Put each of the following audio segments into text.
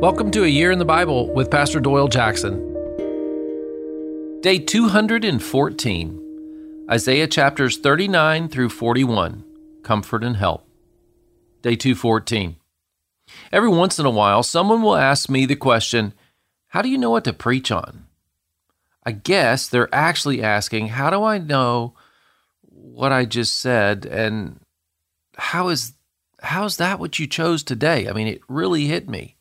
Welcome to A Year in the Bible with Pastor Doyle Jackson. Day 214, Isaiah chapters 39 through 41, Comfort and Help. Day 214. Every once in a while, someone will ask me the question, How do you know what to preach on? I guess they're actually asking, How do I know what I just said and how is how's that what you chose today? I mean, it really hit me.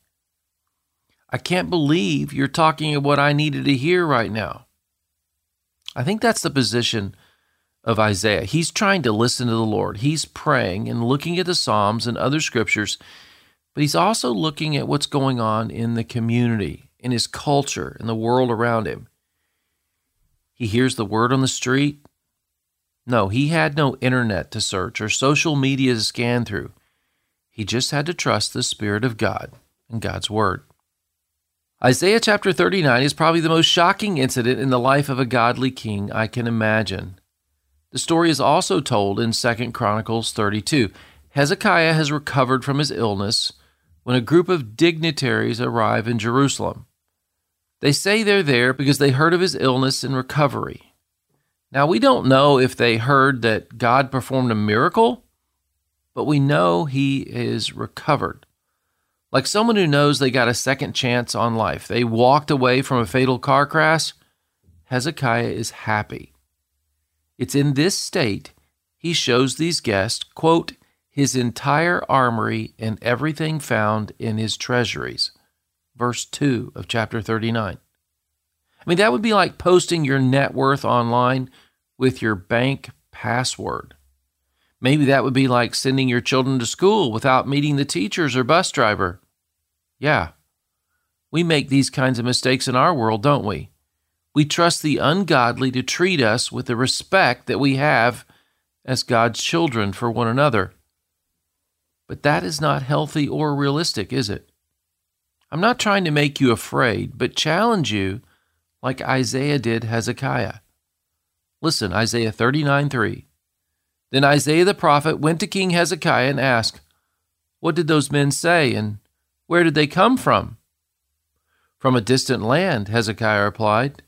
I can't believe you're talking of what I needed to hear right now. I think that's the position of Isaiah. He's trying to listen to the Lord. He's praying and looking at the Psalms and other scriptures, but he's also looking at what's going on in the community, in his culture, in the world around him. He hears the word on the street. No, he had no internet to search or social media to scan through. He just had to trust the Spirit of God and God's Word. Isaiah chapter 39 is probably the most shocking incident in the life of a godly king I can imagine. The story is also told in 2 Chronicles 32. Hezekiah has recovered from his illness when a group of dignitaries arrive in Jerusalem. They say they're there because they heard of his illness and recovery. Now, we don't know if they heard that God performed a miracle but we know he is recovered. Like someone who knows they got a second chance on life. They walked away from a fatal car crash. Hezekiah is happy. It's in this state he shows these guests, quote, his entire armory and everything found in his treasuries. Verse 2 of chapter 39. I mean, that would be like posting your net worth online with your bank password. Maybe that would be like sending your children to school without meeting the teachers or bus driver. Yeah, we make these kinds of mistakes in our world, don't we? We trust the ungodly to treat us with the respect that we have as God's children for one another. But that is not healthy or realistic, is it? I'm not trying to make you afraid, but challenge you like Isaiah did Hezekiah. Listen, Isaiah 39 3. Then Isaiah the prophet went to King Hezekiah and asked, What did those men say, and where did they come from? From a distant land, Hezekiah replied.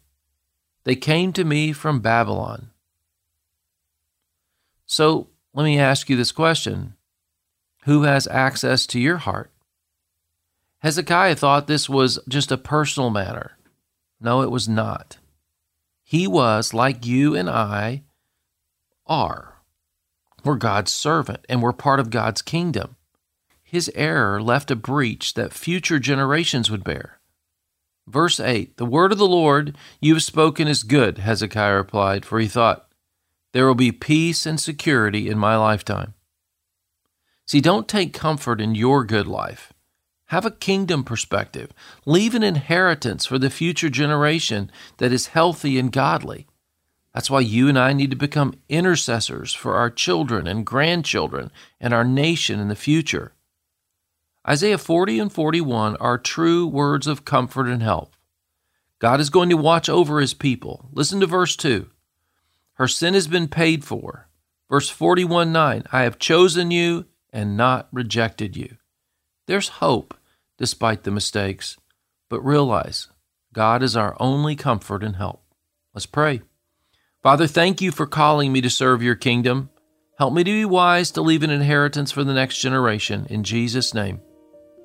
They came to me from Babylon. So let me ask you this question Who has access to your heart? Hezekiah thought this was just a personal matter. No, it was not. He was, like you and I are, we're God's servant and we're part of God's kingdom. His error left a breach that future generations would bear. Verse 8 The word of the Lord you have spoken is good, Hezekiah replied, for he thought, There will be peace and security in my lifetime. See, don't take comfort in your good life. Have a kingdom perspective. Leave an inheritance for the future generation that is healthy and godly. That's why you and I need to become intercessors for our children and grandchildren and our nation in the future. Isaiah 40 and 41 are true words of comfort and help. God is going to watch over his people. Listen to verse 2. Her sin has been paid for. Verse 41 9, I have chosen you and not rejected you. There's hope despite the mistakes, but realize God is our only comfort and help. Let's pray. Father, thank you for calling me to serve your kingdom. Help me to be wise to leave an inheritance for the next generation. In Jesus' name.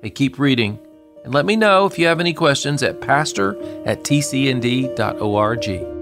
Keep reading and let me know if you have any questions at pastor at tcnd.org.